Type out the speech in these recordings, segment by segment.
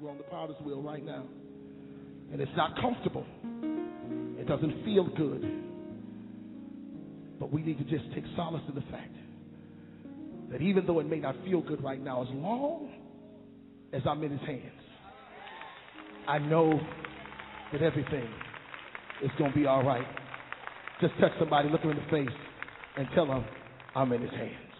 we're on the potter's wheel right now. And it's not comfortable. It doesn't feel good. But we need to just take solace in the fact that even though it may not feel good right now, as long as I'm in his hands, I know that everything is going to be all right. Just touch somebody, look them in the face, and tell them I'm in his hands.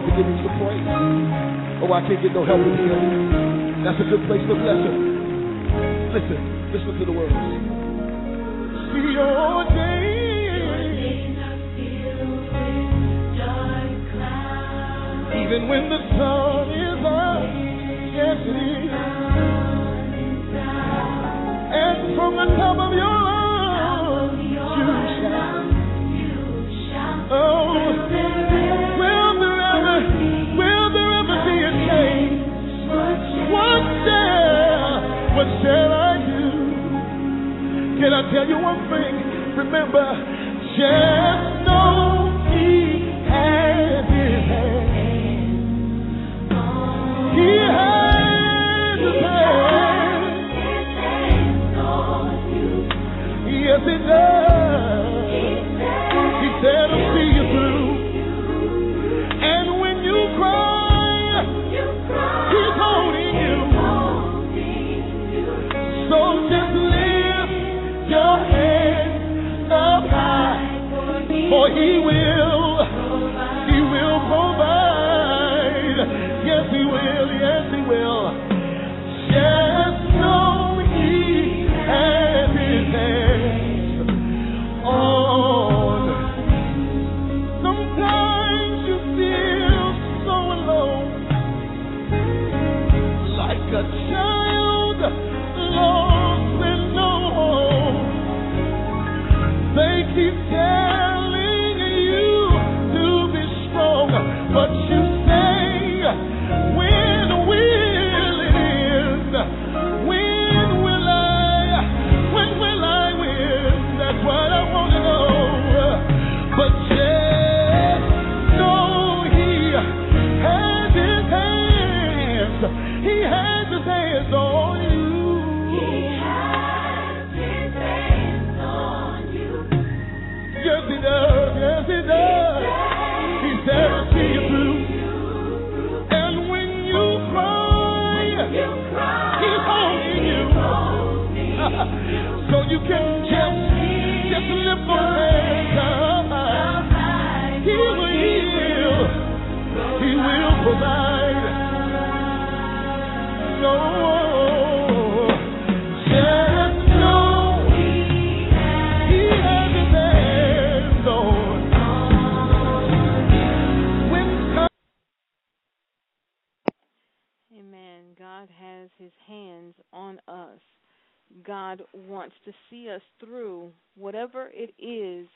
Hands and give him some praise. Oh, I can't get no help in here. That's a good place to bless him. Listen, listen to the words. See your day, even when the sun is up. Yes, it is. And from the top of your Can I tell you one thing? Remember, just know whatever it is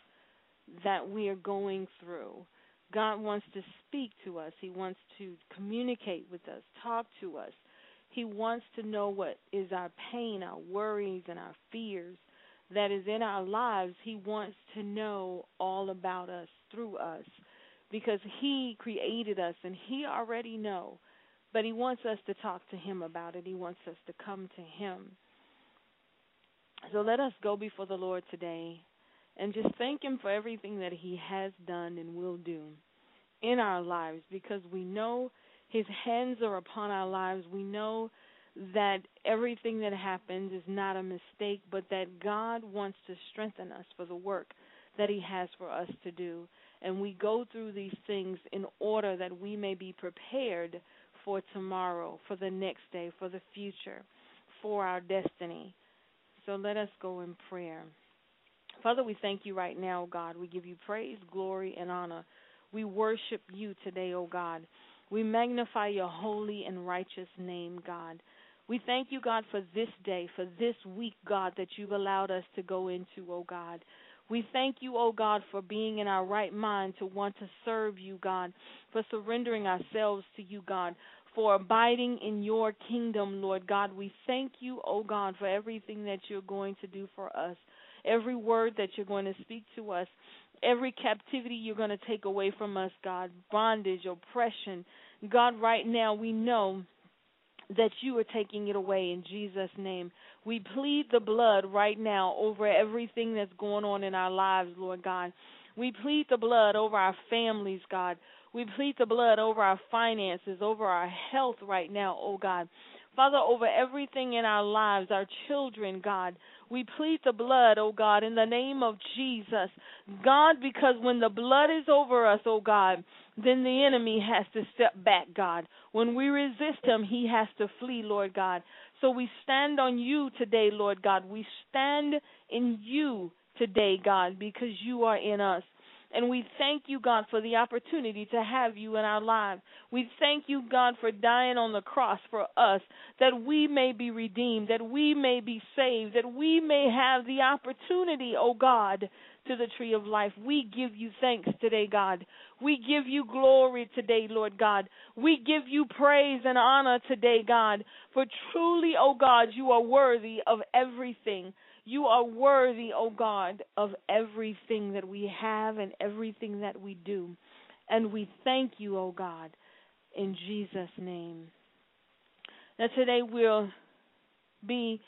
that we are going through. God wants to speak to us. He wants to communicate with us, talk to us. He wants to know what is our pain, our worries, and our fears that is in our lives. He wants to know all about us through us because He created us and He already know. But He wants us to talk to Him about it. He wants us to come to Him. So let us go before the Lord today and just thank Him for everything that He has done and will do in our lives because we know His hands are upon our lives. We know that everything that happens is not a mistake, but that God wants to strengthen us for the work that He has for us to do. And we go through these things in order that we may be prepared for tomorrow, for the next day, for the future, for our destiny. So let us go in prayer. Father, we thank you right now, God. We give you praise, glory, and honor. We worship you today, O God. We magnify your holy and righteous name, God. We thank you, God, for this day, for this week, God, that you've allowed us to go into, O God. We thank you, O God, for being in our right mind to want to serve you, God, for surrendering ourselves to you, God, for abiding in your kingdom, Lord God. We thank you, O God, for everything that you're going to do for us, every word that you're going to speak to us, every captivity you're going to take away from us, God, bondage, oppression. God, right now we know that you are taking it away in Jesus' name. We plead the blood right now over everything that's going on in our lives, Lord God. We plead the blood over our families, God. We plead the blood over our finances, over our health right now, oh God. Father, over everything in our lives, our children, God. We plead the blood, oh God, in the name of Jesus. God, because when the blood is over us, oh God, then the enemy has to step back, God. When we resist him, he has to flee, Lord God. So we stand on you today, Lord God. We stand in you today, God, because you are in us. And we thank you, God, for the opportunity to have you in our lives. We thank you, God, for dying on the cross for us, that we may be redeemed, that we may be saved, that we may have the opportunity, oh God, to the tree of life. We give you thanks today, God. We give you glory today, Lord God. We give you praise and honor today, God. For truly, oh God, you are worthy of everything. You are worthy, O oh God, of everything that we have and everything that we do. And we thank you, O oh God, in Jesus' name. Now, today we'll be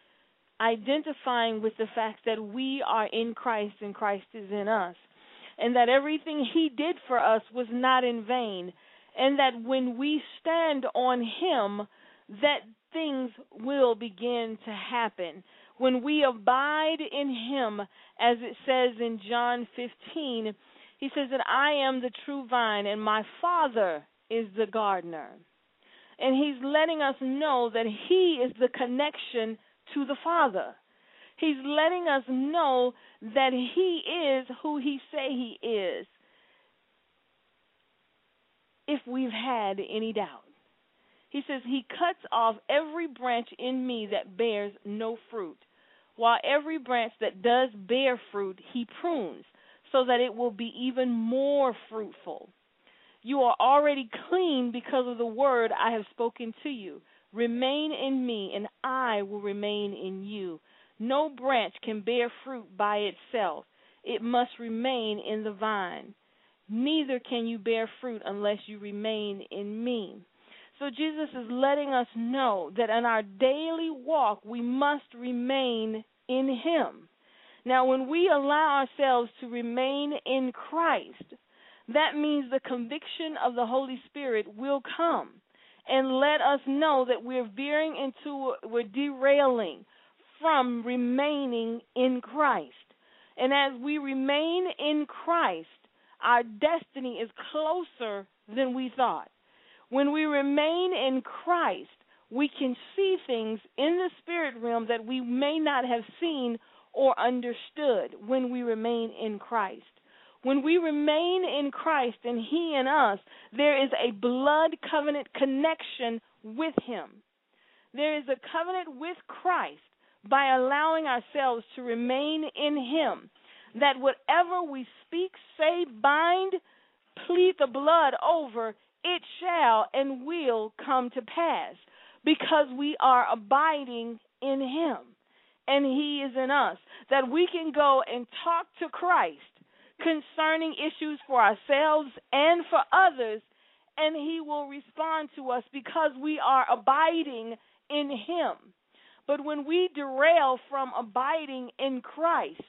identifying with the fact that we are in Christ and Christ is in us, and that everything He did for us was not in vain, and that when we stand on Him, that things will begin to happen when we abide in him, as it says in John 15, he says that I am the true vine and my Father is the gardener. And he's letting us know that he is the connection to the Father. He's letting us know that he is who he say he is. If we've had any doubt. He says, He cuts off every branch in me that bears no fruit, while every branch that does bear fruit, He prunes, so that it will be even more fruitful. You are already clean because of the word I have spoken to you. Remain in me, and I will remain in you. No branch can bear fruit by itself, it must remain in the vine. Neither can you bear fruit unless you remain in me. So Jesus is letting us know that in our daily walk, we must remain in Him. Now, when we allow ourselves to remain in Christ, that means the conviction of the Holy Spirit will come and let us know that we're veering into, we're derailing from remaining in Christ. And as we remain in Christ, our destiny is closer than we thought. When we remain in Christ, we can see things in the spirit realm that we may not have seen or understood when we remain in Christ. When we remain in Christ and He in us, there is a blood covenant connection with Him. There is a covenant with Christ by allowing ourselves to remain in Him. That whatever we speak, say, bind, plead the blood over, it shall and will come to pass because we are abiding in Him and He is in us. That we can go and talk to Christ concerning issues for ourselves and for others, and He will respond to us because we are abiding in Him. But when we derail from abiding in Christ,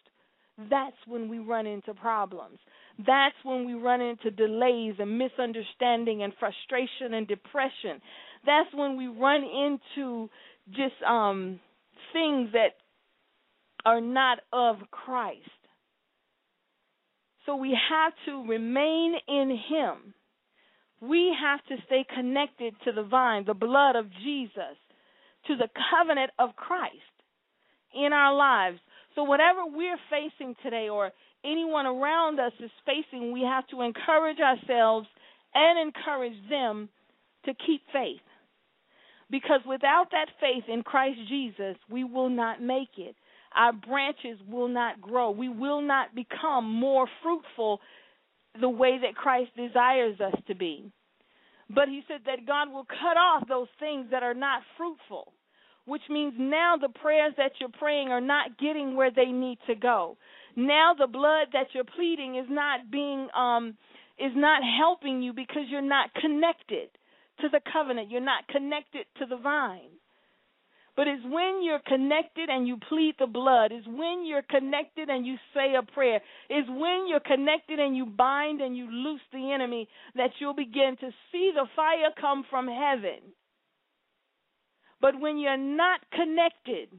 that's when we run into problems. That's when we run into delays and misunderstanding and frustration and depression. That's when we run into just um things that are not of Christ. So we have to remain in Him. We have to stay connected to the vine, the blood of Jesus, to the covenant of Christ in our lives. So, whatever we're facing today or anyone around us is facing, we have to encourage ourselves and encourage them to keep faith. Because without that faith in Christ Jesus, we will not make it. Our branches will not grow. We will not become more fruitful the way that Christ desires us to be. But he said that God will cut off those things that are not fruitful, which means now the prayers that you're praying are not getting where they need to go. Now the blood that you're pleading is not being um is not helping you because you're not connected to the covenant. You're not connected to the vine. But it's when you're connected and you plead the blood, is when you're connected and you say a prayer, is when you're connected and you bind and you loose the enemy that you'll begin to see the fire come from heaven. But when you're not connected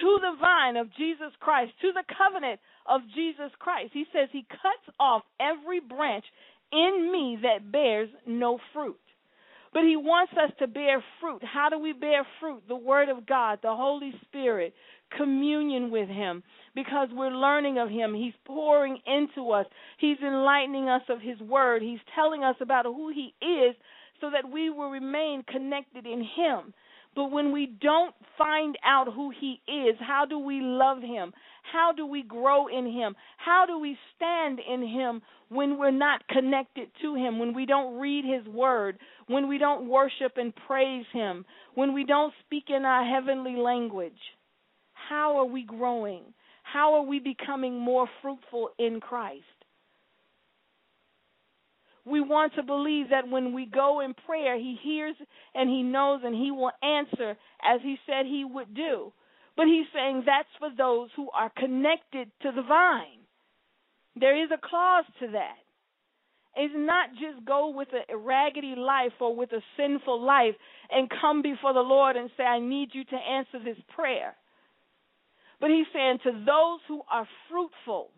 to the vine of Jesus Christ, to the covenant of Jesus Christ, he says he cuts off every branch in me that bears no fruit. But he wants us to bear fruit. How do we bear fruit? The Word of God, the Holy Spirit, communion with Him, because we're learning of Him. He's pouring into us, He's enlightening us of His Word, He's telling us about who He is so that we will remain connected in Him. But when we don't find out who He is, how do we love Him? How do we grow in Him? How do we stand in Him when we're not connected to Him? When we don't read His Word? When we don't worship and praise Him? When we don't speak in our heavenly language? How are we growing? How are we becoming more fruitful in Christ? We want to believe that when we go in prayer, He hears and He knows and He will answer as He said He would do. But He's saying that's for those who are connected to the vine. There is a clause to that. It's not just go with a raggedy life or with a sinful life and come before the Lord and say, I need you to answer this prayer. But He's saying to those who are fruitful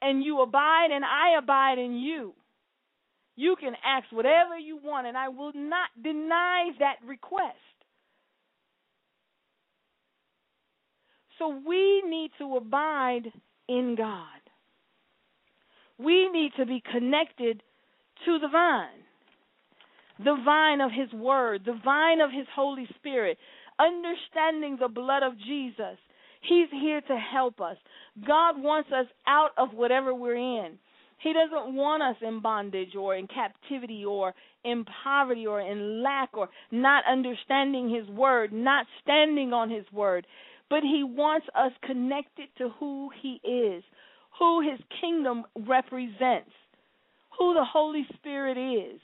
and you abide and I abide in you you can ask whatever you want, and I will not deny that request. So we need to abide in God. We need to be connected to the vine, the vine of His Word, the vine of His Holy Spirit, understanding the blood of Jesus. He's here to help us. God wants us out of whatever we're in. He doesn't want us in bondage or in captivity or in poverty or in lack or not understanding His word, not standing on His word. But He wants us connected to who He is, who His kingdom represents, who the Holy Spirit is.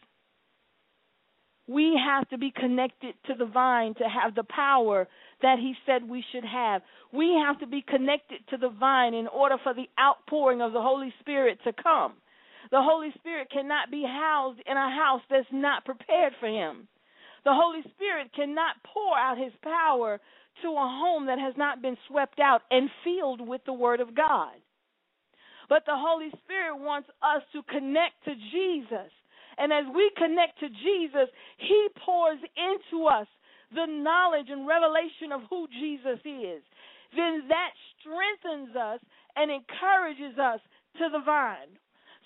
We have to be connected to the vine to have the power that he said we should have. We have to be connected to the vine in order for the outpouring of the Holy Spirit to come. The Holy Spirit cannot be housed in a house that's not prepared for him. The Holy Spirit cannot pour out his power to a home that has not been swept out and filled with the Word of God. But the Holy Spirit wants us to connect to Jesus. And as we connect to Jesus, He pours into us the knowledge and revelation of who Jesus is, then that strengthens us and encourages us to the vine.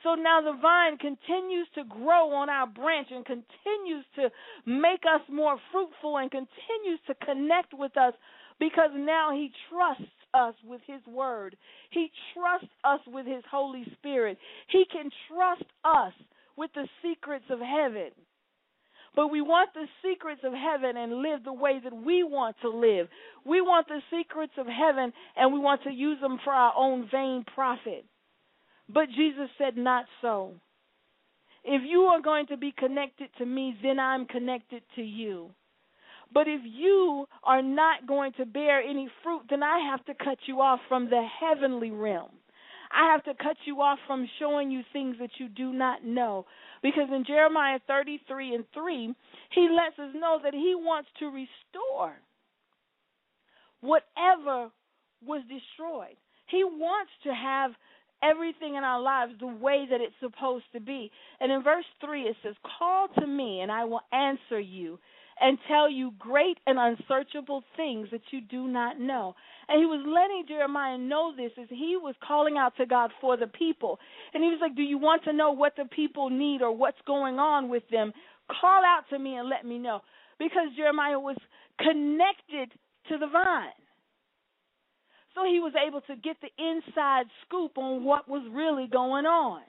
So now the vine continues to grow on our branch and continues to make us more fruitful and continues to connect with us because now he trusts us with his word. He trusts us with his Holy Spirit. He can trust us with the secrets of heaven. But we want the secrets of heaven and live the way that we want to live. We want the secrets of heaven and we want to use them for our own vain profit. But Jesus said, Not so. If you are going to be connected to me, then I'm connected to you. But if you are not going to bear any fruit, then I have to cut you off from the heavenly realm. I have to cut you off from showing you things that you do not know. Because in Jeremiah 33 and 3, he lets us know that he wants to restore whatever was destroyed. He wants to have everything in our lives the way that it's supposed to be. And in verse 3, it says, Call to me, and I will answer you and tell you great and unsearchable things that you do not know. And he was letting Jeremiah know this as he was calling out to God for the people. And he was like, Do you want to know what the people need or what's going on with them? Call out to me and let me know. Because Jeremiah was connected to the vine. So he was able to get the inside scoop on what was really going on.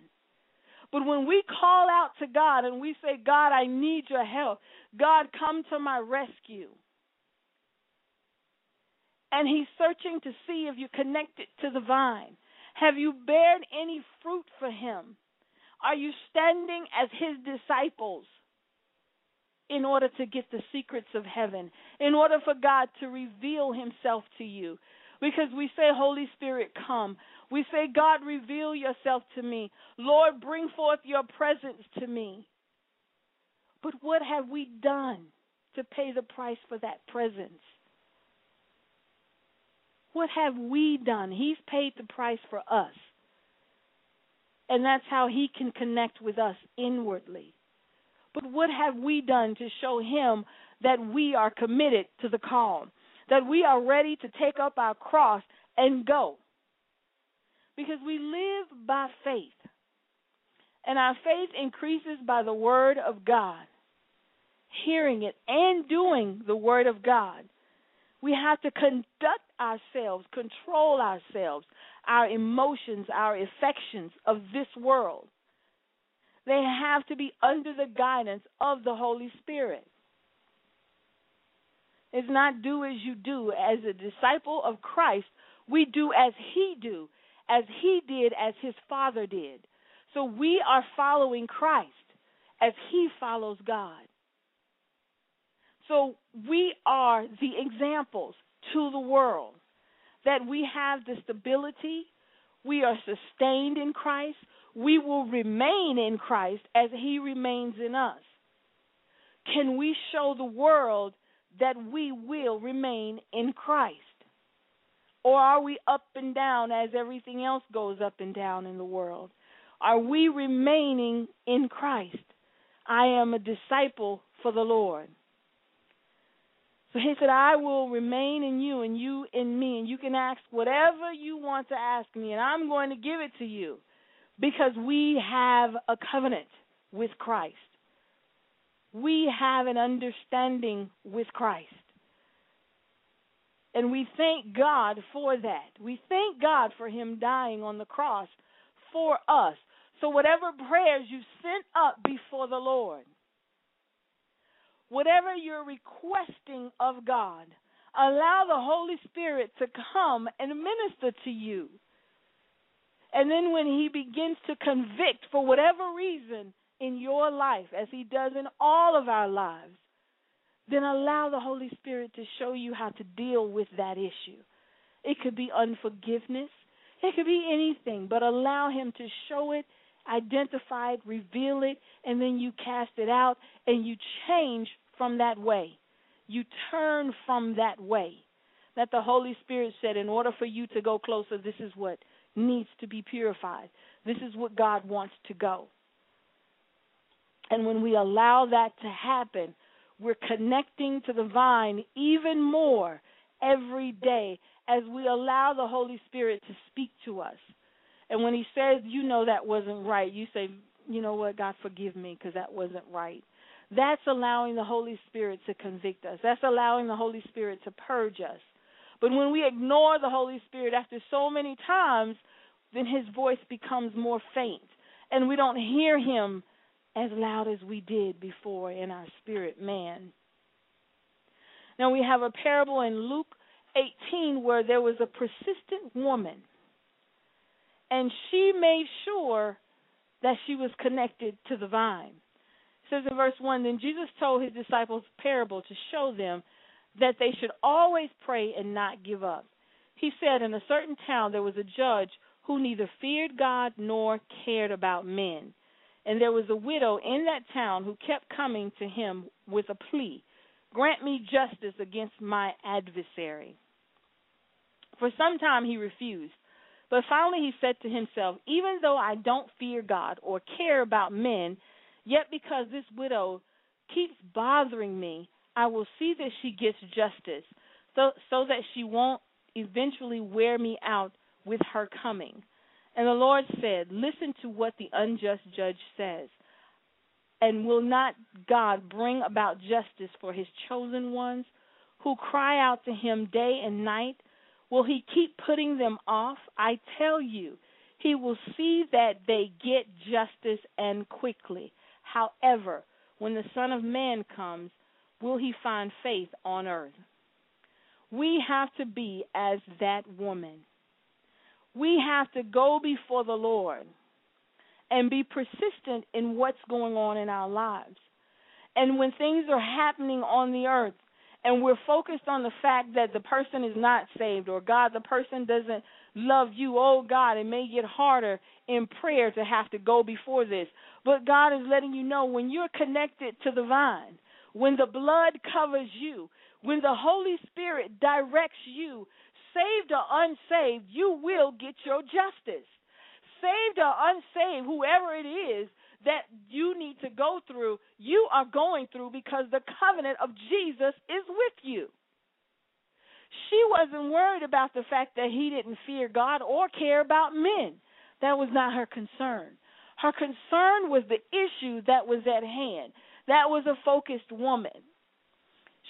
But when we call out to God and we say, God, I need your help, God, come to my rescue. And He's searching to see if you're connected to the vine. Have you bared any fruit for Him? Are you standing as His disciples in order to get the secrets of heaven, in order for God to reveal Himself to you? Because we say, Holy Spirit, come. We say, God, reveal yourself to me. Lord, bring forth your presence to me. But what have we done to pay the price for that presence? What have we done? He's paid the price for us. And that's how he can connect with us inwardly. But what have we done to show him that we are committed to the call, that we are ready to take up our cross and go? Because we live by faith. And our faith increases by the word of God hearing it and doing the Word of God. We have to conduct ourselves, control ourselves, our emotions, our affections of this world. They have to be under the guidance of the Holy Spirit. It's not do as you do. As a disciple of Christ, we do as He do, as He did, as His Father did. So we are following Christ as He follows God. So we are the examples to the world that we have the stability, we are sustained in Christ, we will remain in Christ as He remains in us. Can we show the world that we will remain in Christ? Or are we up and down as everything else goes up and down in the world? Are we remaining in Christ? I am a disciple for the Lord. So he said, I will remain in you and you in me, and you can ask whatever you want to ask me, and I'm going to give it to you because we have a covenant with Christ. We have an understanding with Christ. And we thank God for that. We thank God for Him dying on the cross for us. So, whatever prayers you sent up before the Lord, whatever you're requesting of God, allow the Holy Spirit to come and minister to you. And then when He begins to convict for whatever reason in your life, as He does in all of our lives, then allow the Holy Spirit to show you how to deal with that issue. It could be unforgiveness, it could be anything, but allow Him to show it, identify it, reveal it, and then you cast it out and you change from that way. You turn from that way. That the Holy Spirit said, in order for you to go closer, this is what needs to be purified. This is what God wants to go. And when we allow that to happen, we're connecting to the vine even more every day as we allow the Holy Spirit to speak to us. And when He says, you know, that wasn't right, you say, you know what, God, forgive me because that wasn't right. That's allowing the Holy Spirit to convict us. That's allowing the Holy Spirit to purge us. But when we ignore the Holy Spirit after so many times, then his voice becomes more faint and we don't hear him as loud as we did before in our spirit man. Now we have a parable in Luke 18 where there was a persistent woman and she made sure that she was connected to the vine. Says in verse 1 Then Jesus told his disciples a parable to show them that they should always pray and not give up. He said, In a certain town there was a judge who neither feared God nor cared about men. And there was a widow in that town who kept coming to him with a plea Grant me justice against my adversary. For some time he refused. But finally he said to himself, Even though I don't fear God or care about men, yet because this widow keeps bothering me, I will see that she gets justice, so so that she won't eventually wear me out with her coming. And the Lord said, Listen to what the unjust judge says. And will not God bring about justice for his chosen ones who cry out to him day and night? Will he keep putting them off? I tell you, he will see that they get justice and quickly. However, when the Son of Man comes, will he find faith on earth? We have to be as that woman. We have to go before the Lord and be persistent in what's going on in our lives. And when things are happening on the earth, and we're focused on the fact that the person is not saved or God, the person doesn't love you, oh God, it may get harder in prayer to have to go before this. But God is letting you know when you're connected to the vine, when the blood covers you, when the Holy Spirit directs you, saved or unsaved, you will get your justice. Saved or unsaved, whoever it is, that you need to go through, you are going through because the covenant of Jesus is with you. She wasn't worried about the fact that he didn't fear God or care about men. That was not her concern. Her concern was the issue that was at hand. That was a focused woman.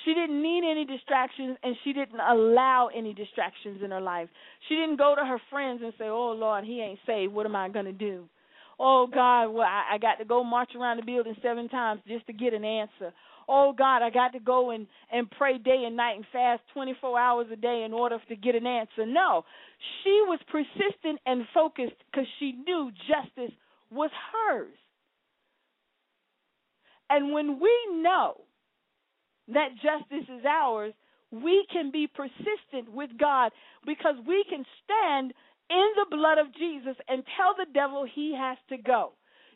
She didn't need any distractions and she didn't allow any distractions in her life. She didn't go to her friends and say, Oh Lord, he ain't saved. What am I going to do? Oh God, well I, I got to go march around the building seven times just to get an answer. Oh God, I got to go and and pray day and night and fast 24 hours a day in order to get an answer. No, she was persistent and focused because she knew justice was hers. And when we know that justice is ours, we can be persistent with God because we can stand in the blood of Jesus and tell the devil he has to go.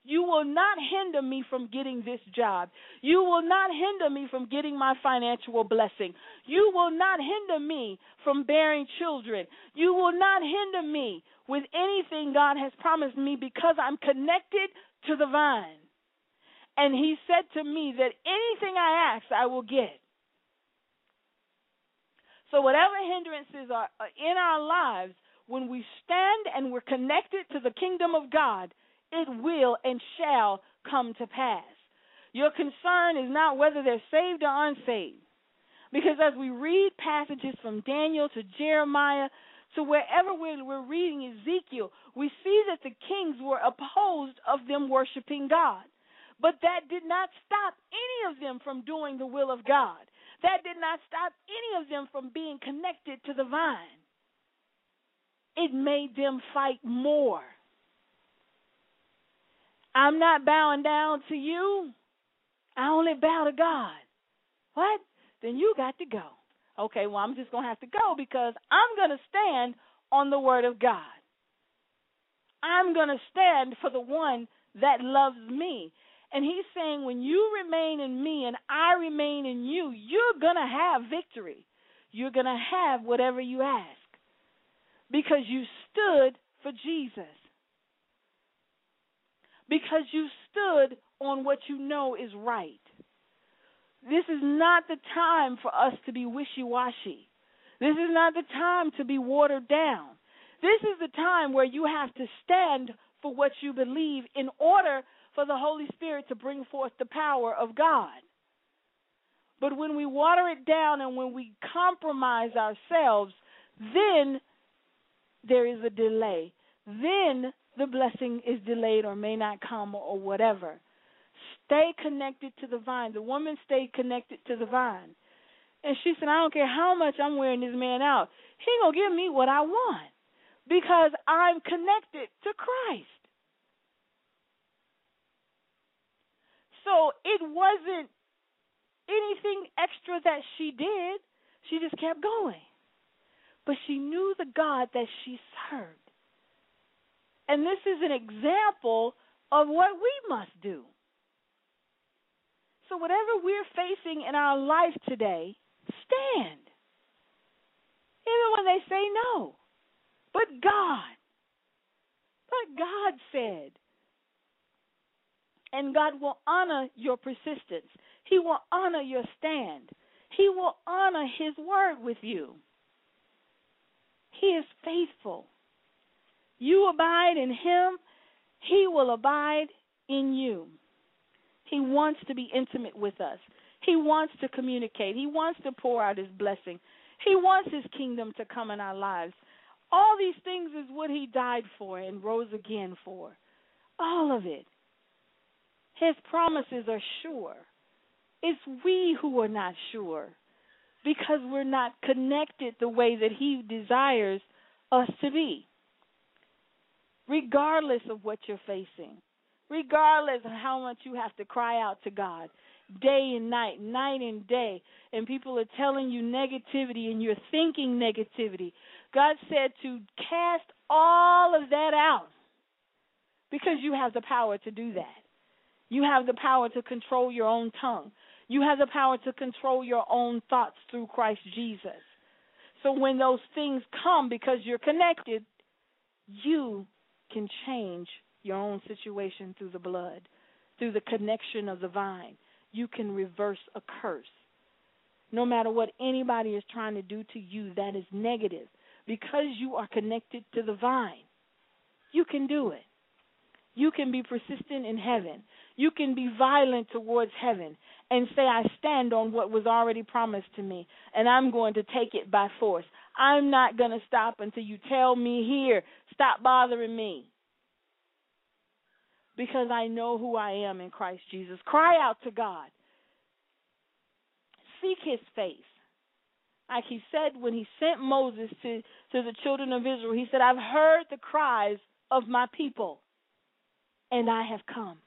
You will not hinder me from getting this job. You will not hinder me from getting my financial blessing. You will not hinder me from bearing children. You will not hinder me with anything God has promised me because I'm connected to the vine. And he said to me that anything I ask, I will get. So, whatever hindrances are in our lives, when we stand and we're connected to the kingdom of God, it will and shall come to pass. Your concern is not whether they're saved or unsaved. Because as we read passages from Daniel to Jeremiah to wherever we're, we're reading Ezekiel, we see that the kings were opposed of them worshiping God. But that did not stop any of them from doing the will of God. That did not stop any of them from being connected to the vine. It made them fight more. I'm not bowing down to you. I only bow to God. What? Then you got to go. Okay, well, I'm just going to have to go because I'm going to stand on the Word of God. I'm going to stand for the one that loves me. And he's saying, when you remain in me and I remain in you, you're going to have victory. You're going to have whatever you ask because you stood for Jesus. Because you stood on what you know is right. This is not the time for us to be wishy washy. This is not the time to be watered down. This is the time where you have to stand for what you believe in order for the Holy Spirit to bring forth the power of God. But when we water it down and when we compromise ourselves, then there is a delay. Then the blessing is delayed or may not come or whatever. Stay connected to the vine. The woman stayed connected to the vine. And she said, I don't care how much I'm wearing this man out. He gonna give me what I want because I'm connected to Christ. So it wasn't anything extra that she did. She just kept going. But she knew the God that she served. And this is an example of what we must do. So, whatever we're facing in our life today, stand. Even when they say no. But God, but God said, and God will honor your persistence. He will honor your stand. He will honor His word with you. He is faithful. You abide in Him, He will abide in you. He wants to be intimate with us. He wants to communicate. He wants to pour out His blessing. He wants His kingdom to come in our lives. All these things is what He died for and rose again for. All of it. His promises are sure. It's we who are not sure because we're not connected the way that He desires us to be. Regardless of what you're facing, regardless of how much you have to cry out to God day and night, night and day, and people are telling you negativity and you're thinking negativity, God said to cast all of that out because you have the power to do that. You have the power to control your own tongue. You have the power to control your own thoughts through Christ Jesus. So when those things come because you're connected, you can change your own situation through the blood, through the connection of the vine. You can reverse a curse. No matter what anybody is trying to do to you that is negative, because you are connected to the vine, you can do it. You can be persistent in heaven. You can be violent towards heaven and say, I stand on what was already promised to me, and I'm going to take it by force. I'm not going to stop until you tell me here, stop bothering me. Because I know who I am in Christ Jesus. Cry out to God. Seek his face. Like he said when he sent Moses to, to the children of Israel, he said, I've heard the cries of my people, and I have come.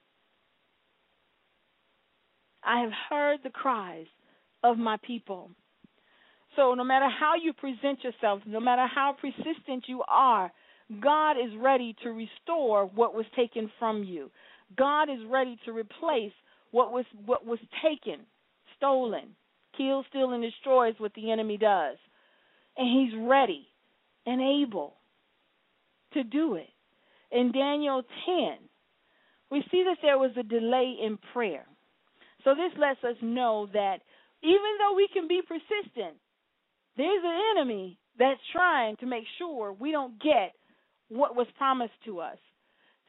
I have heard the cries of my people. So, no matter how you present yourself, no matter how persistent you are, God is ready to restore what was taken from you. God is ready to replace what was what was taken, stolen, kills, steal, and destroys what the enemy does. And he's ready and able to do it. In Daniel 10, we see that there was a delay in prayer. So this lets us know that even though we can be persistent, there's an enemy that's trying to make sure we don't get what was promised to us.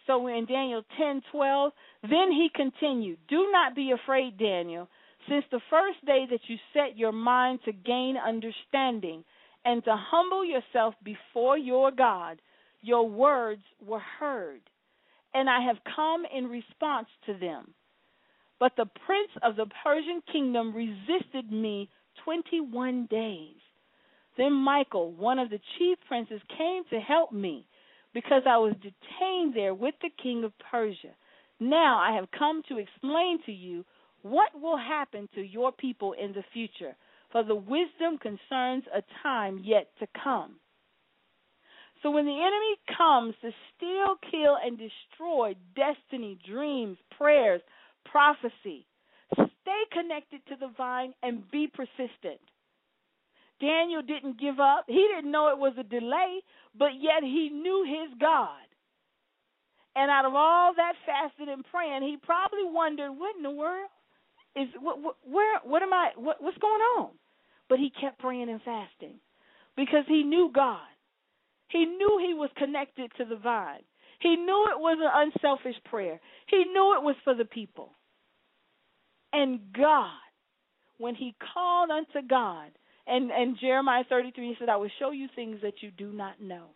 So in Daniel 10:12, then he continued, "Do not be afraid, Daniel, since the first day that you set your mind to gain understanding and to humble yourself before your God, your words were heard, and I have come in response to them. But the prince of the Persian kingdom resisted me 21 days. Then Michael, one of the chief princes, came to help me because I was detained there with the king of Persia. Now I have come to explain to you what will happen to your people in the future, for the wisdom concerns a time yet to come. So when the enemy comes to steal, kill, and destroy destiny, dreams, prayers, prophecy. Stay connected to the vine and be persistent. Daniel didn't give up. He didn't know it was a delay, but yet he knew his God. And out of all that fasting and praying, he probably wondered, "What in the world is what, what where what am I what, what's going on?" But he kept praying and fasting because he knew God. He knew he was connected to the vine. He knew it was an unselfish prayer. He knew it was for the people. And God, when he called unto God, and, and Jeremiah 33, he said, I will show you things that you do not know.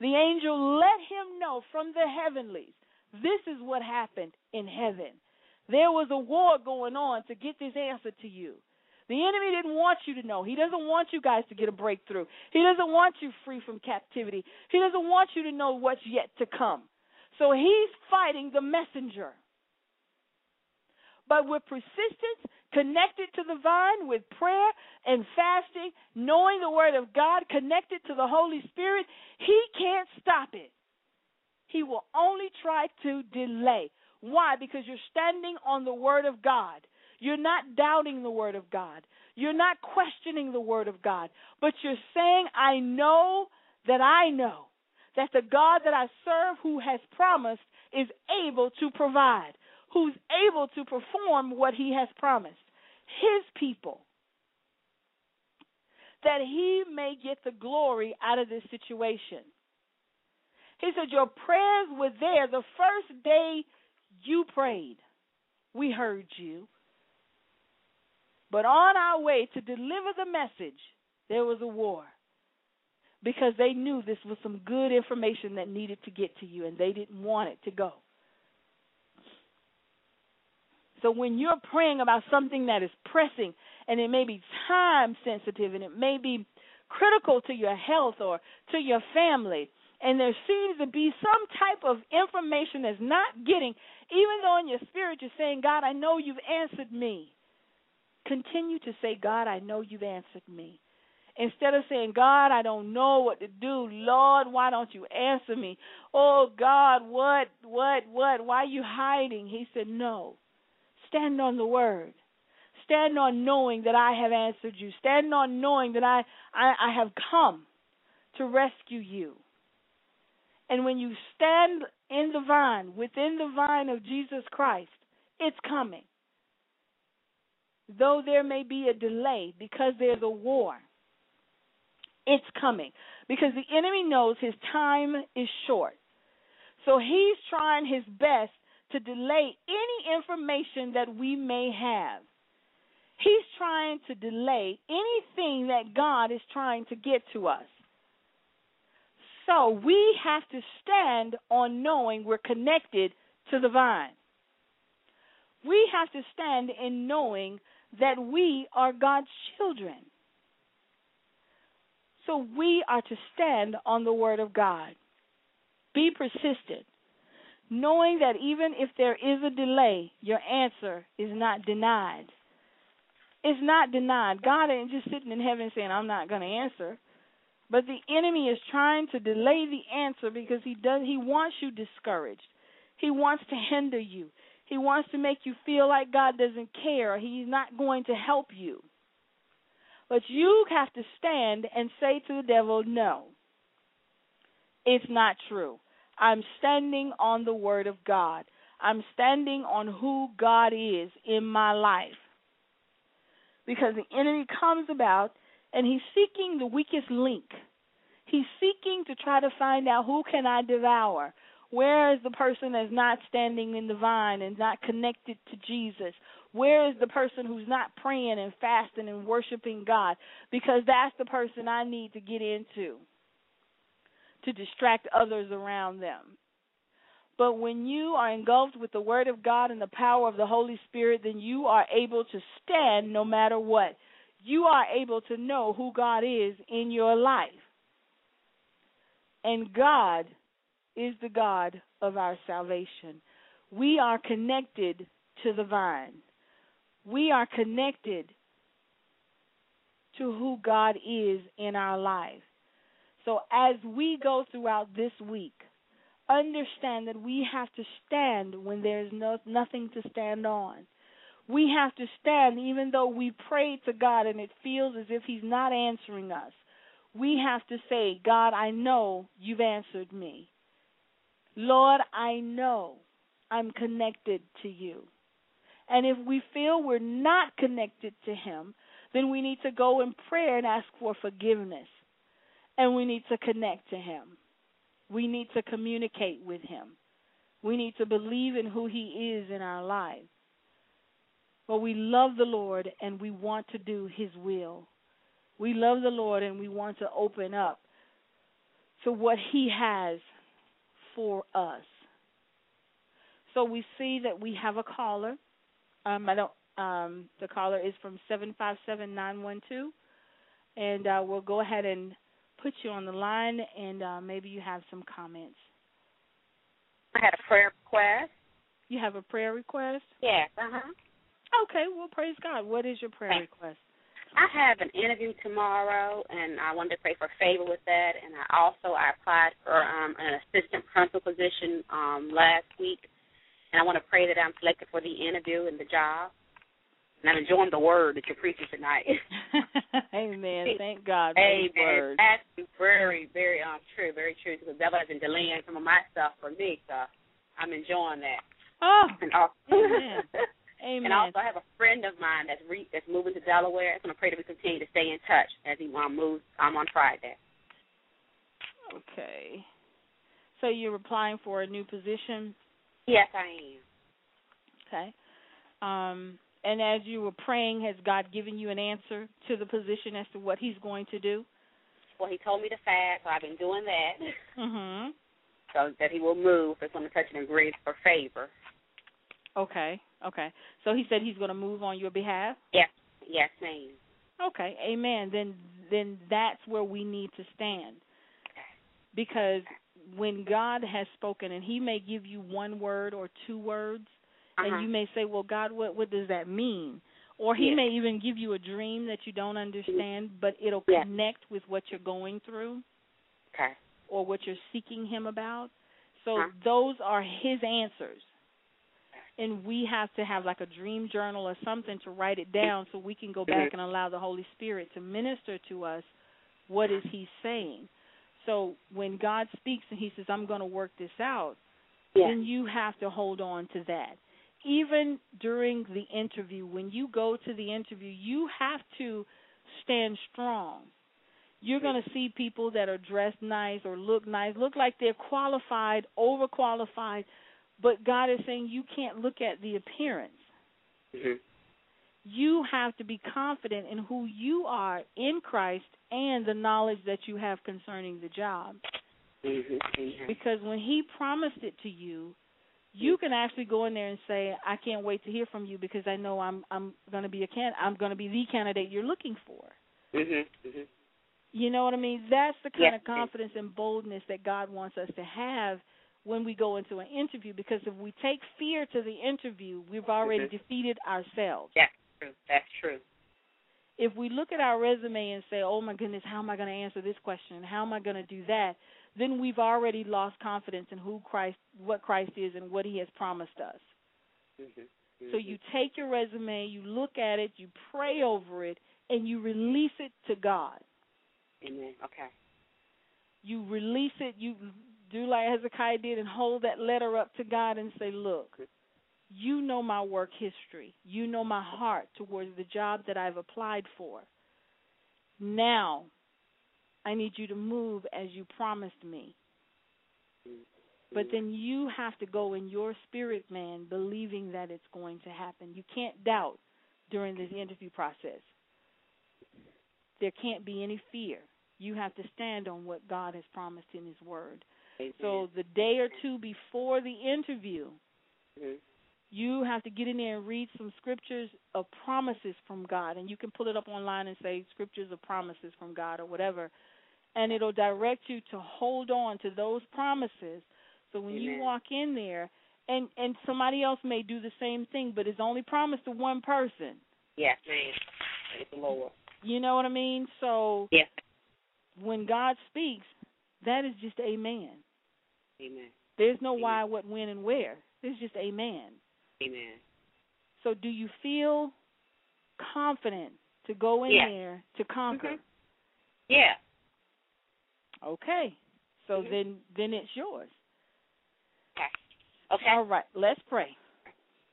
The angel let him know from the heavenlies, this is what happened in heaven. There was a war going on to get this answer to you. The enemy didn't want you to know. He doesn't want you guys to get a breakthrough. He doesn't want you free from captivity. He doesn't want you to know what's yet to come. So he's fighting the messenger. But with persistence, connected to the vine, with prayer and fasting, knowing the Word of God, connected to the Holy Spirit, he can't stop it. He will only try to delay. Why? Because you're standing on the Word of God. You're not doubting the Word of God. You're not questioning the Word of God. But you're saying, I know that I know that the God that I serve, who has promised, is able to provide, who's able to perform what He has promised. His people. That He may get the glory out of this situation. He said, Your prayers were there the first day you prayed. We heard you. But on our way to deliver the message, there was a war. Because they knew this was some good information that needed to get to you and they didn't want it to go. So when you're praying about something that is pressing and it may be time sensitive and it may be critical to your health or to your family, and there seems to be some type of information that's not getting, even though in your spirit you're saying, God, I know you've answered me. Continue to say, God, I know you've answered me. Instead of saying, God, I don't know what to do. Lord, why don't you answer me? Oh, God, what, what, what? Why are you hiding? He said, No. Stand on the word. Stand on knowing that I have answered you. Stand on knowing that I, I, I have come to rescue you. And when you stand in the vine, within the vine of Jesus Christ, it's coming though there may be a delay because there's a war, it's coming. Because the enemy knows his time is short. So he's trying his best to delay any information that we may have. He's trying to delay anything that God is trying to get to us. So we have to stand on knowing we're connected to the vine. We have to stand in knowing that we are God's children. So we are to stand on the Word of God. Be persistent, knowing that even if there is a delay, your answer is not denied. It's not denied. God ain't just sitting in heaven saying, I'm not going to answer. But the enemy is trying to delay the answer because he does he wants you discouraged. He wants to hinder you. He wants to make you feel like God doesn't care. He's not going to help you. But you have to stand and say to the devil, No, it's not true. I'm standing on the Word of God. I'm standing on who God is in my life. Because the enemy comes about and he's seeking the weakest link. He's seeking to try to find out who can I devour? Where is the person that's not standing in the vine and not connected to Jesus? Where is the person who's not praying and fasting and worshiping God? Because that's the person I need to get into to distract others around them. But when you are engulfed with the Word of God and the power of the Holy Spirit, then you are able to stand no matter what. You are able to know who God is in your life. And God is the God of our salvation. We are connected to the vine. We are connected to who God is in our life. So as we go throughout this week, understand that we have to stand when there's no nothing to stand on. We have to stand even though we pray to God and it feels as if he's not answering us. We have to say, God, I know you've answered me. Lord, I know I'm connected to you. And if we feel we're not connected to Him, then we need to go in prayer and ask for forgiveness. And we need to connect to Him. We need to communicate with Him. We need to believe in who He is in our lives. But we love the Lord and we want to do His will. We love the Lord and we want to open up to what He has for us. So we see that we have a caller. Um, I don't. Um, the caller is from seven five seven nine one two, and uh, we'll go ahead and put you on the line, and uh, maybe you have some comments. I had a prayer request. You have a prayer request? Yes. Uh huh. Okay. Well, praise God. What is your prayer Thanks. request? I have an interview tomorrow, and I wanted to pray for favor with that. And I also I applied for um, an assistant principal position um, last week, and I want to pray that I'm selected for the interview and the job. And I'm enjoying the word that you're preaching tonight. Amen. Thank God Amen. That's very, very um true, very true. Because the devil has been delaying some of my stuff for me, so I'm enjoying that. Oh, And also, Amen. Amen. and also, I have a friend of mine that's re- that's moving to Delaware. I'm gonna pray that we continue to stay in touch as he um, moves. Um, on Friday. Okay. So you're applying for a new position, Yes, I am. okay? Um, and as you were praying, has God given you an answer to the position as to what He's going to do? Well, he told me to fast, so I've been doing that. Mm-hmm. So that he will move. It's going to touch and agree for favor. Okay. Okay. So He said He's going to move on your behalf. Yes, yes, ma'am. Okay. Amen. Then then that's where we need to stand. Because when God has spoken, and He may give you one word or two words, Uh-huh. and you may say, "Well, God, what what does that mean?" Or He may even give you a dream that you don't understand, but it'll connect with what you're going through Okay. or what you're seeking Him about. So Uh-huh. those are His answers. And we have to have like a dream journal or something to write it down so we can go back Mhm. and allow the Holy Spirit to minister to us what is He saying. So when God speaks and He says, I'm going to work this out, then you have to hold on to that. Even during the interview, when you go to the interview, you have to stand strong. You're going to see people that are dressed nice or look nice, look like they're qualified, overqualified, but God is saying you can't look at the appearance. Mhm. You have to be confident in who you are in Christ and the knowledge that you have concerning the job. Mhm. Mhm. Because when he promised it to you, you can actually go in there and say, "I can't wait to hear from you because I know I'm I'm going to be a can I'm going to be the candidate you're looking for." Mhm. Mhm. You know what I mean? That's the kind Yes. of confidence and boldness that God wants us to have when we go into an interview because if we take fear to the interview, we've already Mhm. defeated ourselves. That's true. That's true. If we look at our resume and say, "Oh my goodness, how am I going to answer this question? How am I going to do that?" Then we've already lost confidence in who Christ what Christ is and what he has promised us. Mhm. So you take your resume, you look at it, you pray over it, and you release it to God. Amen. Okay. You release it, you do like Hezekiah did and hold that letter up to God and say, Look, you know my work history. You know my heart towards the job that I've applied for. Now, I need you to move as you promised me. But then you have to go in your spirit, man, believing that it's going to happen. You can't doubt during this interview process. There can't be any fear. You have to stand on what God has promised in His Word. Amen. So the day or two before the interview, Mhm. you have to get in there and read some scriptures of promises from God. And you can pull it up online and say scriptures of promises from God or whatever. And it'll direct you to hold on to those promises. So when you walk in there, and and somebody else may do the same thing, but it's only promised to one person. Yes, ma'am. Praise the Lord. You know what I mean? So Yes. when God speaks, that is just amen. Amen. There's no Amen. why, what, when, and where. It's just amen. Amen. So do you feel confident to go in Yes. there to conquer? Mhm. Yeah. Okay. So Mhm. then then it's yours. Okay. Okay. All right, let's pray.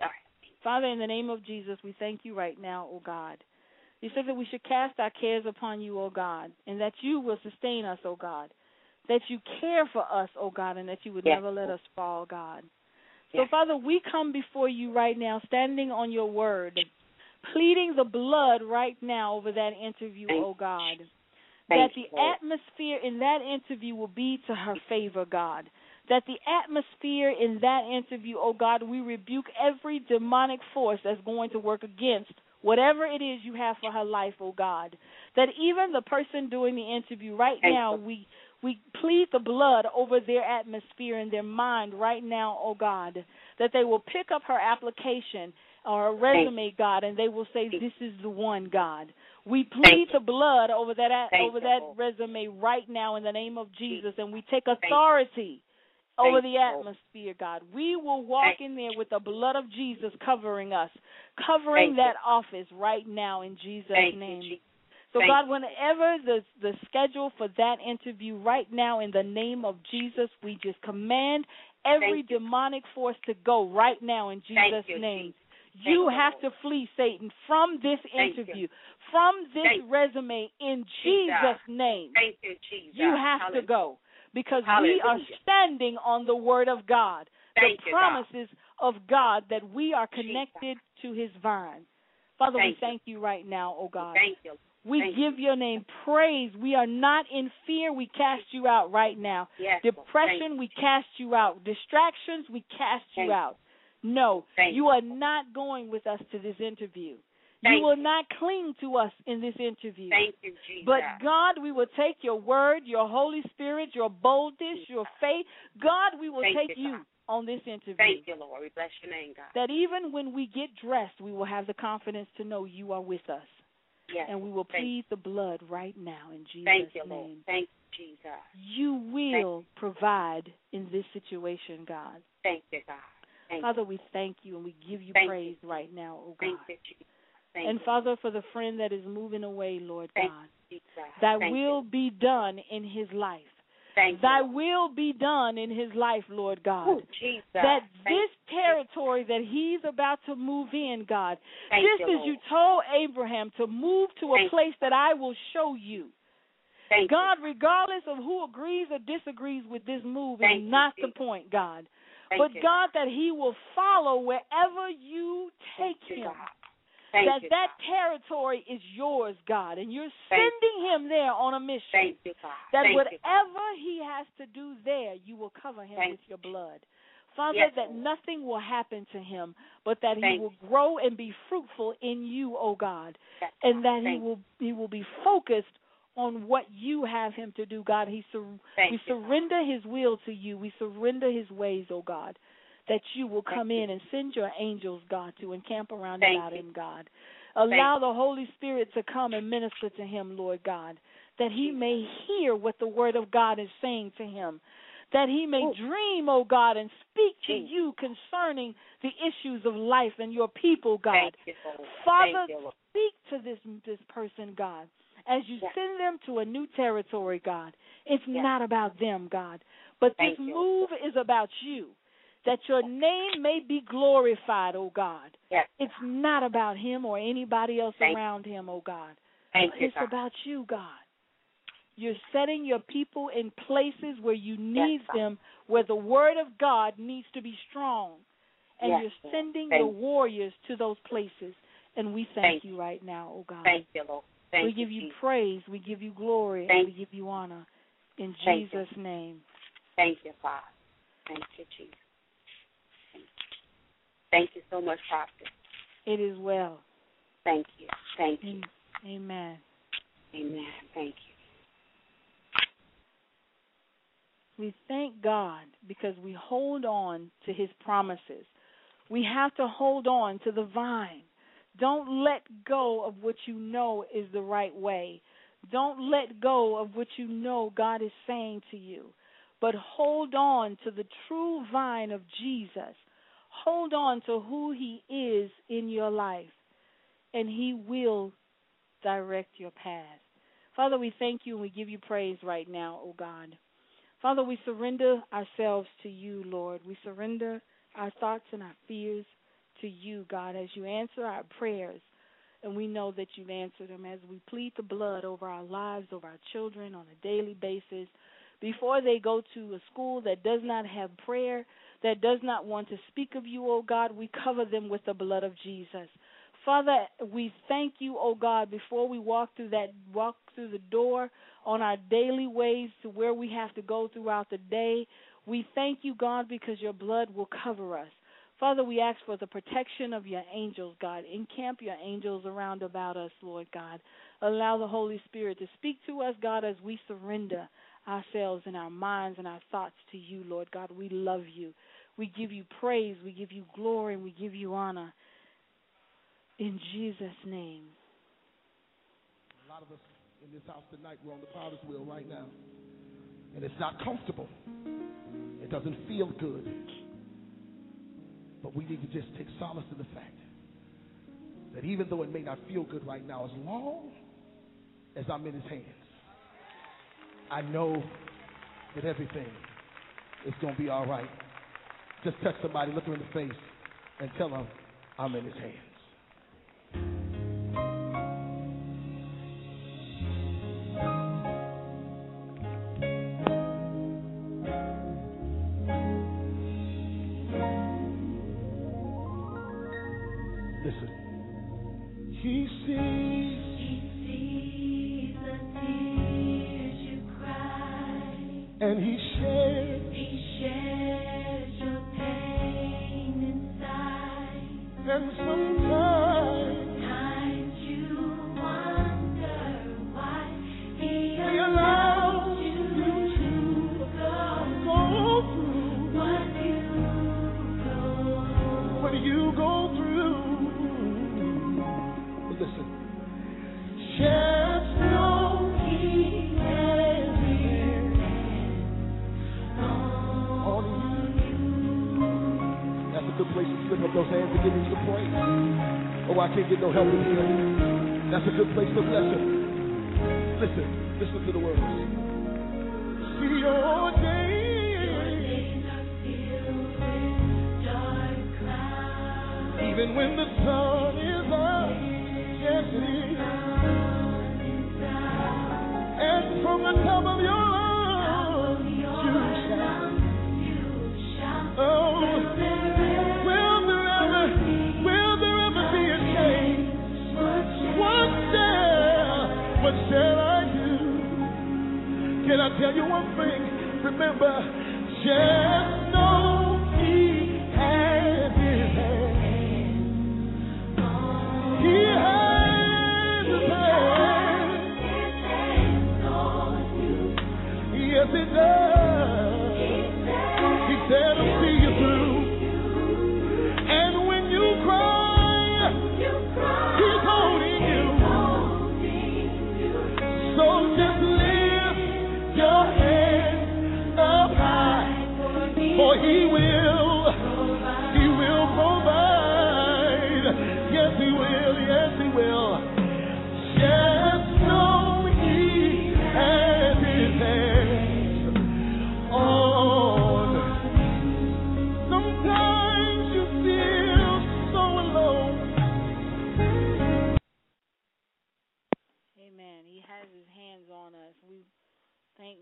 All right. Father, in the name of Jesus, we thank you right now, O God. You said that we should cast our cares upon you, O God, and that you will sustain us, O God. That you care for us, O God, and that you would Yes. never let us fall, God. So, Yes. Father, we come before you right now, standing on your word, pleading the blood right now over that interview, O God. Thank that the Lord. atmosphere in that interview will be to her favor, God. that the atmosphere in that interview, oh God, we rebuke every demonic force that's going to work against whatever it is you have for her life, oh God. That even the person doing the interview right Thank now, you. we we plead the blood over their atmosphere and their mind right now, oh God, that they will pick up her application or a resume, God, and they will say, "This is the one, God." We plead the blood over that Thank over that resume right now in the name of Jesus, and we take authority over the atmosphere, God. We will walk in there with the blood of Jesus covering us, covering that office right now in Jesus' name. So God, whenever the the schedule for that interview right now in the name of Jesus, we just command every demonic force to go right now in Jesus' name. Jesus. You have to flee Satan from this interview, from this Thank- resume in Jesus. Jesus' name. Thank you, Jesus. You have to go because we are standing on the word of God, Thank the you, God. promises of God that we are Jesus. connected to his vine. Father, we Thank you. you right now, oh God. Thank you. We Thank give your name praise. We are not in fear. We cast you out right now. Yes. Depression, we cast you out. Distractions, we cast you Thank you. out. No, Thank you are not going with us to this interview. you will you. not cling to us in this interview. Thank you, Jesus. But God, we will take your word, your Holy Spirit, your boldness, your faith. God, we will Thank take you, you on this interview. Thank you, Lord. We bless your name, God. That even when we get dressed, we will have the confidence to know you are with us. Yes. And we will Thank plead the blood right now in Jesus' Thank you, name. Lord. Thank you, Jesus. You will provide in this situation, God. Thank you, God. Thank Father, you. we thank you and we give you Thank you. praise right now, oh God. Thank you, Jesus. Thank and. Father, for the friend that is moving away, Lord Thank God, Jesus. thy will You. be done in his life. Thank Thy you. will be done in his life, Lord God. Ooh, Jesus. That this you. territory that he's about to move in, God, Thank just you, as you told Abraham to move to a you. place that I will show you. Thank God, regardless of who agrees or disagrees with this move, Thank is you, not the point, God. You. but you, God, that He will follow wherever you take you, Him. Thank that you, that territory is yours, God, and you're Thank sending Him there on a mission. Thank you, that Thank whatever you. He has to do there, you will cover Him Thank with your blood. Father, Yes, that nothing will happen to him, but that he Thank will grow and be fruitful in you, O God, Yes, and that he will he will be focused on what you have him to do, God. He sur- Thank we you, surrender his will to you. We surrender his ways, O God, that you will Thank come you. in and send your angels, God, to encamp around Thank about you. him, God. Allow the Holy Spirit to come and minister to him, Lord God, that he may hear what the word of God is saying to him. That he may Ooh. dream, O God, and speak to you concerning the issues of life and your people, God. Father, Thank you, Lord. speak to this this person, God, as you Yes. send them to a new territory, God. It's Yes. not about them, God, but Thank this you. move is about you. That your name may be glorified, oh God. Yes. It's not about him or anybody else Thank- around him, oh God. Thank But you, it's God. about you, God. You're setting your people in places where you need God. them, where the word of God needs to be strong. And Yes, you're sending Thank your you. warriors to those places. And we thank, Thank you right now, oh God. Thank you, Lord. Thank we you, give you Jesus. praise, we give you glory, Thank and we give you honor. In Thank you. Jesus' name. Thank you, Father. Thank you, Jesus. Thank you. Thank you so much, Prophet. It is well. Thank you. Thank you. Amen. Amen. Thank you. We thank God because we hold on to his promises. We have to hold on to the vine. Don't let go of what you know is the right way. Don't let go of what you know God is saying to you. But hold on to the true vine of Jesus. Hold on to who he is in your life, and he will direct your path. Father, we thank you and we give you praise right now, O God. Father, we surrender ourselves to you, Lord. We surrender our thoughts and our fears to you, God, as you answer our prayers. And we know that you've answered them as we plead the blood over our lives, over our children on a daily basis. Before they go to a school that does not have prayer, that does not want to speak of you, oh God, we cover them with the blood of Jesus. Father, we thank you, oh God, before we walk through that walk through the door on our daily ways to where we have to go throughout the day. We thank you, God, because your blood will cover us. Father, we ask for the protection of your angels, God. Encamp your angels around about us, Lord God. Allow the Holy Spirit to speak to us, God, as we surrender ourselves and our minds and our thoughts to you, Lord God. We love you. We give you praise, we give you glory, and we give you honor. In Jesus' name. A lot of us in this house tonight, we're on the potter's wheel right now. And it's not comfortable. It doesn't feel good. But we need to just take solace in the fact that even though it may not feel good right now, as long as I'm in his hands, I know that everything is going to be all right. Just touch somebody, look them in the face, and tell them I'm in his hands. Good place to slip up those hands and give him some praise. Oh, I can't get no help in here. That's a good place to bless him. Listen, listen to the words. See your day, even when the sun is tell you one thing? Remember, just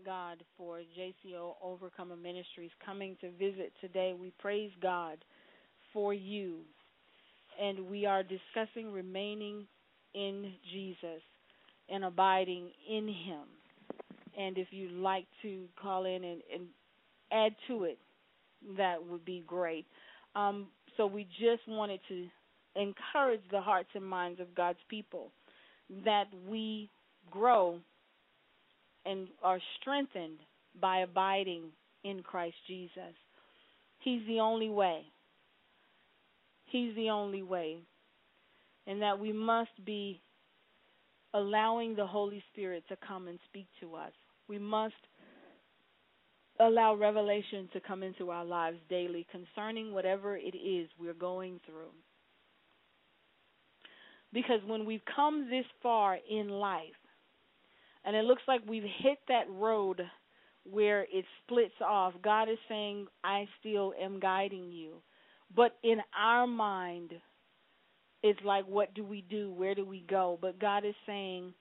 God for JCO Overcomer Ministries coming to visit today. We praise God for you. And we are discussing remaining in Jesus and abiding in Him. And if you'd like to call in and, and add to it, that would be great. Um, so we just wanted to encourage the hearts and minds of God's people that we grow and are strengthened by abiding in Christ Jesus. He's the only way. He's the only way. And that we must be allowing the Holy Spirit to come and speak to us. We must allow revelation to come into our lives daily concerning whatever it is we're going through. Because when we've come this far in life, and it looks like we've hit that road where it splits off, God is saying, I still am guiding you. But in our mind, it's like, what do we do? Where do we go? But God is saying,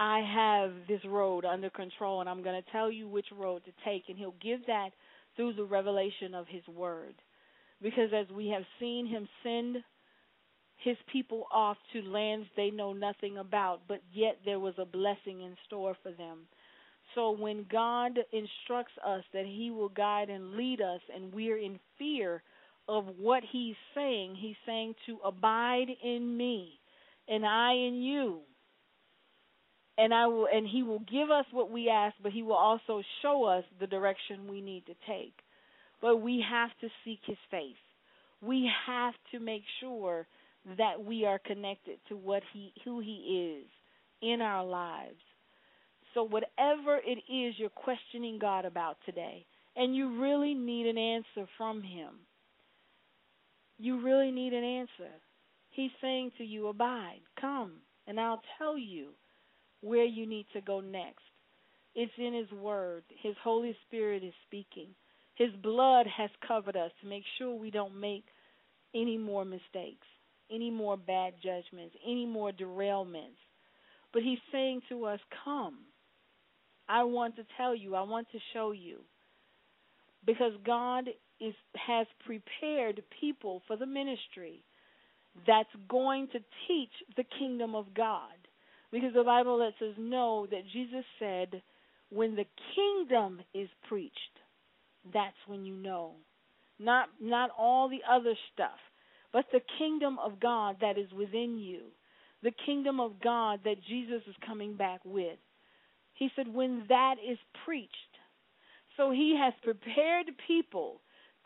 I have this road under control, and I'm going to tell you which road to take. And He'll give that through the revelation of His Word. Because as we have seen Him send his people off to lands they know nothing about, but yet there was a blessing in store for them. So when God instructs us that he will guide and lead us and we're in fear of what he's saying, he's saying to abide in me and I in you. And I will and he will give us what we ask, but he will also show us the direction we need to take. But we have to seek his face. We have to make sure that we are connected to what he who he is in our lives. So whatever it is you're questioning God about today and you really need an answer from him. You really need an answer. He's saying to you, abide, come, and I'll tell you where you need to go next. It's in His Word. His Holy Spirit is speaking. His blood has covered us to make sure we don't make any more mistakes, any more bad judgments, any more derailments. But He's saying to us, Come. I want to tell you, I want to show you. Because God is has prepared people for the ministry that's going to teach the kingdom of God. Because the Bible lets us know that Jesus said, when the kingdom is preached, that's when you know. Not not all the other stuff, but the kingdom of God that is within you. The kingdom of God that Jesus is coming back with. He said, when that is preached. So he has prepared people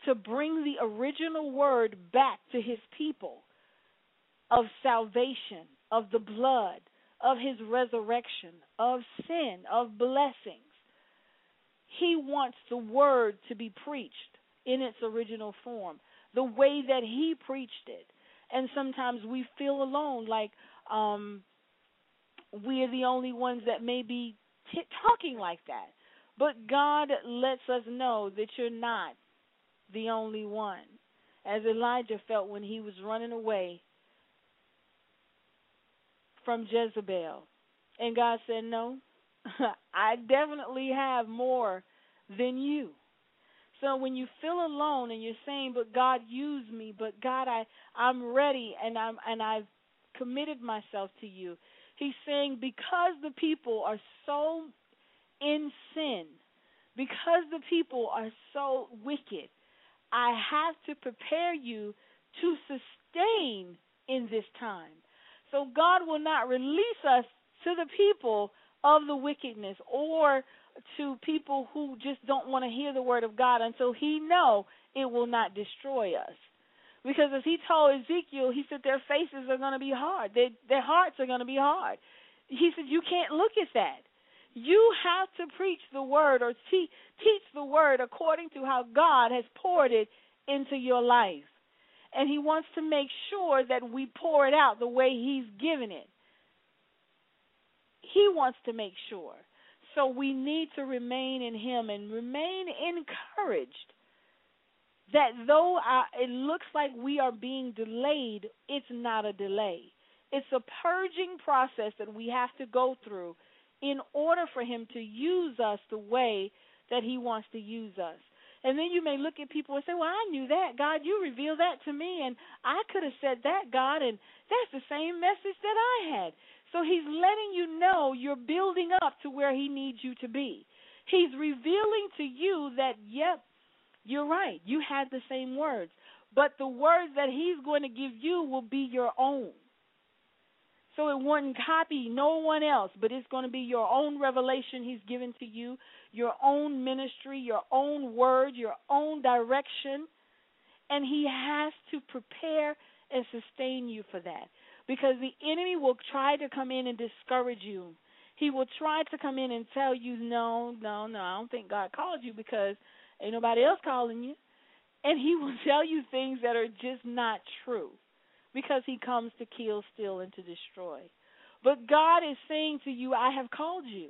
to bring the original word back to his people of salvation, of the blood, of his resurrection, of sin, of blessings. He wants the word to be preached in its original form, the way that he preached it. And sometimes we feel alone, like um, we are the only ones that may be t- talking like that. But God lets us know that you're not the only one. As Elijah felt when he was running away from Jezebel. And God said, No, I definitely have more than you. So when you feel alone and you're saying, But God used me, but God I I'm ready and I'm and I've committed myself to you. He's saying because the people are so in sin, because the people are so wicked, I have to prepare you to sustain in this time. So God will not release us to the people of the wickedness or to people who just don't want to hear the word of God until he know it will not destroy us. Because as he told Ezekiel, he said their faces are going to be hard. Their, their hearts are going to be hard. He said you can't look at that. You have to preach the word or te- teach the word according to how God has poured it into your life and he wants to make sure that we pour it out the way he's given it. He wants to make sure. So we need to remain in him and remain encouraged that though our, it looks like we are being delayed, it's not a delay. It's a purging process that we have to go through in order for him to use us the way that he wants to use us. And then you may look at people and say, Well, I knew that. God, you revealed that to me, and I could have said that, God, and that's the same message that I had. So he's letting you know you're building up to where he needs you to be. He's revealing to you that, yep, you're right. You had the same words. But the words that he's going to give you will be your own. So it won't copy no one else, but it's going to be your own revelation he's given to you, your own ministry, your own word, your own direction. And he has to prepare and sustain you for that. Because the enemy will try to come in and discourage you. He will try to come in and tell you, no, no, no, I don't think God called you because ain't nobody else calling you. And he will tell you things that are just not true because he comes to kill, steal, and to destroy. But God is saying to you, I have called you,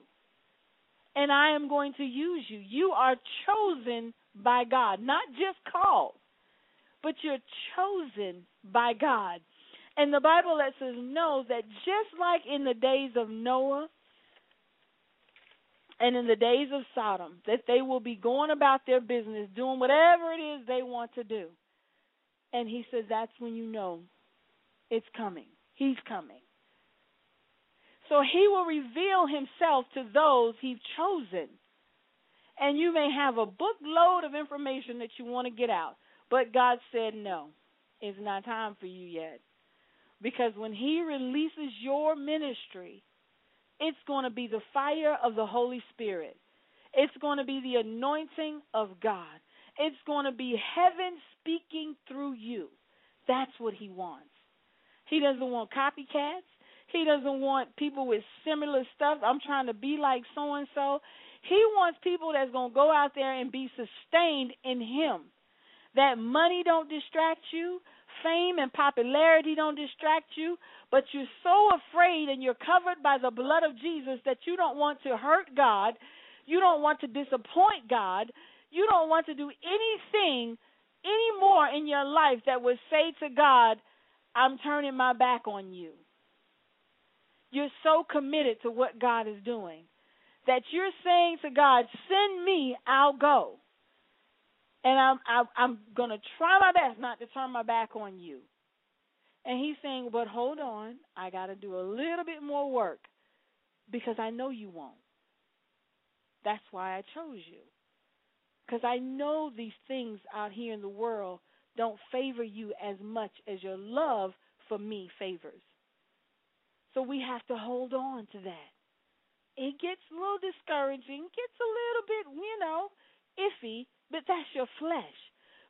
and I am going to use you. You are chosen by God, not just called, but you're chosen by God. And the Bible lets us know that just like in the days of Noah and in the days of Sodom, that they will be going about their business, doing whatever it is they want to do. And he says that's when you know It's coming. He's coming. So he will reveal himself to those he's chosen. And you may have a bookload of information that you want to get out. But God said, no, it's not time for you yet. Because when he releases your ministry, it's going to be the fire of the Holy Spirit. It's going to be the anointing of God. It's going to be heaven speaking through you. That's what he wants. He doesn't want copycats. He doesn't want people with similar stuff. I'm trying to be like so and so. He wants people that's going to go out there and be sustained in him. That money don't distract you, fame and popularity don't distract you, but you're so afraid and you're covered by the blood of Jesus that you don't want to hurt God, you don't want to disappoint God, you don't want to do anything anymore in your life that would say to God, I'm turning my back on you. You're so committed to what God is doing that you're saying to God, "Send me, I'll go." And I'm I'm, I'm going to try my best not to turn my back on you. And he's saying, "But hold on, I got to do a little bit more work because I know you won't. That's why I chose you. Because I know these things out here in the world don't favor you as much as your love for me favors. So we have to hold on to that. It gets a little discouraging, gets a little bit, you know, iffy, but that's your flesh.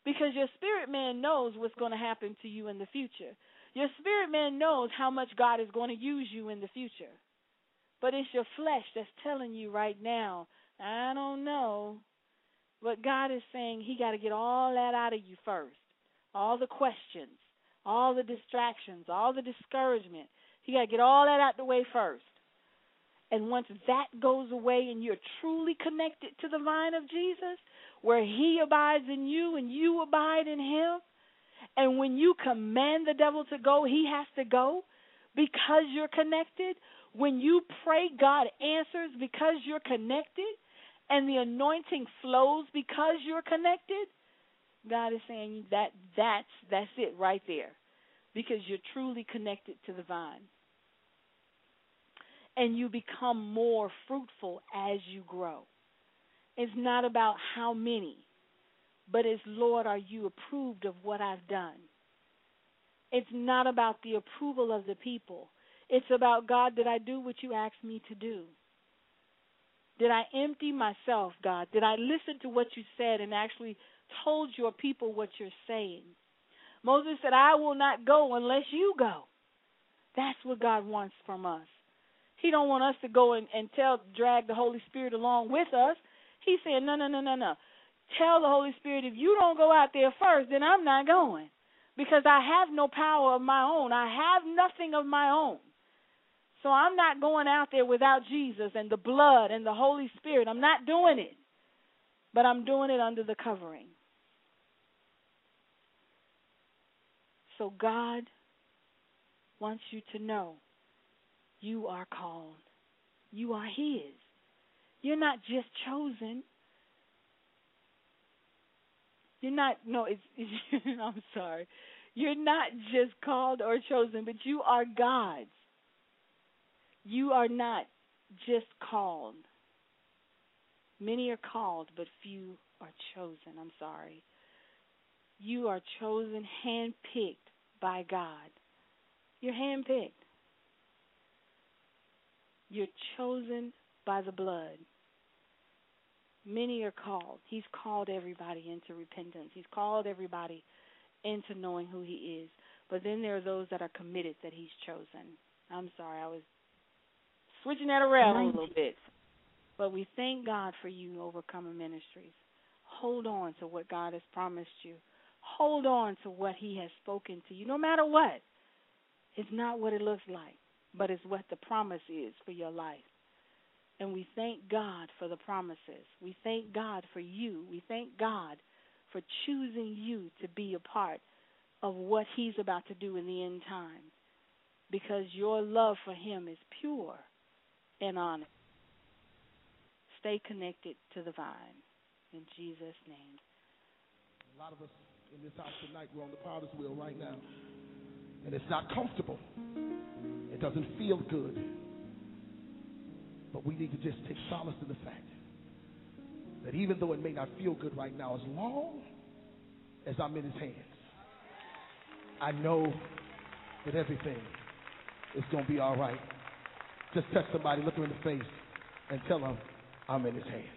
Because your spirit man knows what's going to happen to you in the future. Your spirit man knows how much God is going to use you in the future. But it's your flesh that's telling you right now, I don't know. But God is saying He got to get all that out of you first. All the questions, all the distractions, all the discouragement. You got to get all that out the way first. And once that goes away and you're truly connected to the vine of Jesus, where He abides in you and you abide in Him, and when you command the devil to go, he has to go because you're connected. When you pray, God answers because you're connected, and the anointing flows because you're connected. God is saying that that's that's it right there because you're truly connected to the vine and you become more fruitful as you grow. It's not about how many, but it's, Lord, are you approved of what I've done? It's not about the approval of the people. It's about, God, did I do what you asked me to do? Did I empty myself, God? Did I listen to what you said and actually told your people what you're saying? Moses said, I will not go unless you go. That's what God wants from us. He don't want us to go and, and tell drag the Holy Spirit along with us. He said, No, no, no, no, no. Tell the Holy Spirit if you don't go out there first, then I'm not going. Because I have no power of my own. I have nothing of my own. So I'm not going out there without Jesus and the blood and the Holy Spirit. I'm not doing it. But I'm doing it under the covering. So God wants you to know you are called. You are His. You're not just chosen. You're not, no, it's, it's I'm sorry. You're not just called or chosen, but you are God's. You are not just called. Many are called, but few are chosen. I'm sorry. You are chosen, handpicked by God. You're handpicked. You're chosen by the blood. Many are called. He's called everybody into repentance. He's called everybody into knowing who He is. But then there are those that are committed that He's chosen. I'm sorry, I was switching that around a little bit. But we thank God for you, Overcomer Ministries. Hold on to what God has promised you. Hold on to what He has spoken to you, no matter what. It's not what it looks like but it's what the promise is for your life. And we thank God for the promises. We thank God for you. We thank God for choosing you to be a part of what He's about to do in the end time because your love for Him is pure and honest. Stay connected to the vine. In Jesus' name. A lot of us in this house tonight, we're on the potter's wheel right now. And it's not comfortable. It doesn't feel good. But we need to just take solace in the fact that even though it may not feel good right now, as long as I'm in his hands, I know that everything is going to be all right. Just touch somebody, look them in the face, and tell them, I'm in his hands.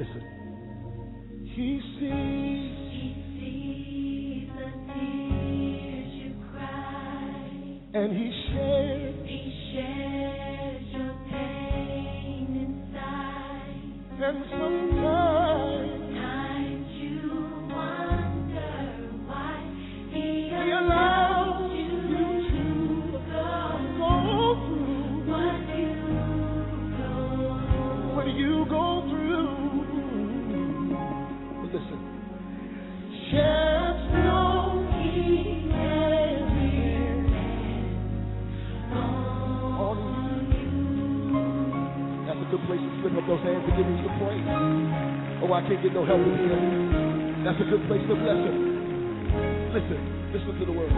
Listen. He sees. And hears you cry and he shares. He shares your pain inside. And sometimes give some praise. Oh, I can't get no help in here. That's a good place to bless him. Listen, listen to the words.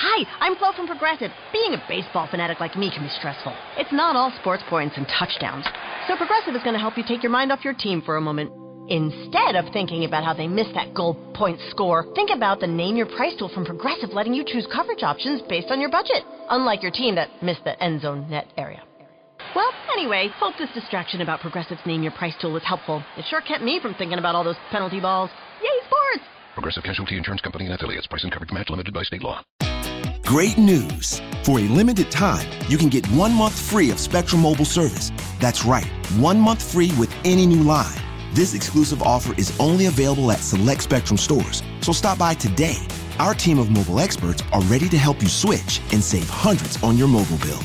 Hi, I'm Flo from Progressive. Being a baseball fanatic like me can be stressful. It's not all sports points and touchdowns. So Progressive is going to help you take your mind off your team for a moment. Instead of thinking about how they missed that goal point score, think about the name your price tool from Progressive letting you choose coverage options based on your budget. Unlike your team that missed the end zone net area. Well, anyway, hope this distraction about Progressive's name your price tool was helpful. It sure kept me from thinking about all those penalty balls. Yay, sports! Progressive Casualty Insurance Company and affiliates. Price and coverage match limited by state law. Great news! For a limited time, you can get one month free of Spectrum Mobile service. That's right, one month free with any new line. This exclusive offer is only available at select Spectrum stores, so stop by today. Our team of mobile experts are ready to help you switch and save hundreds on your mobile bill.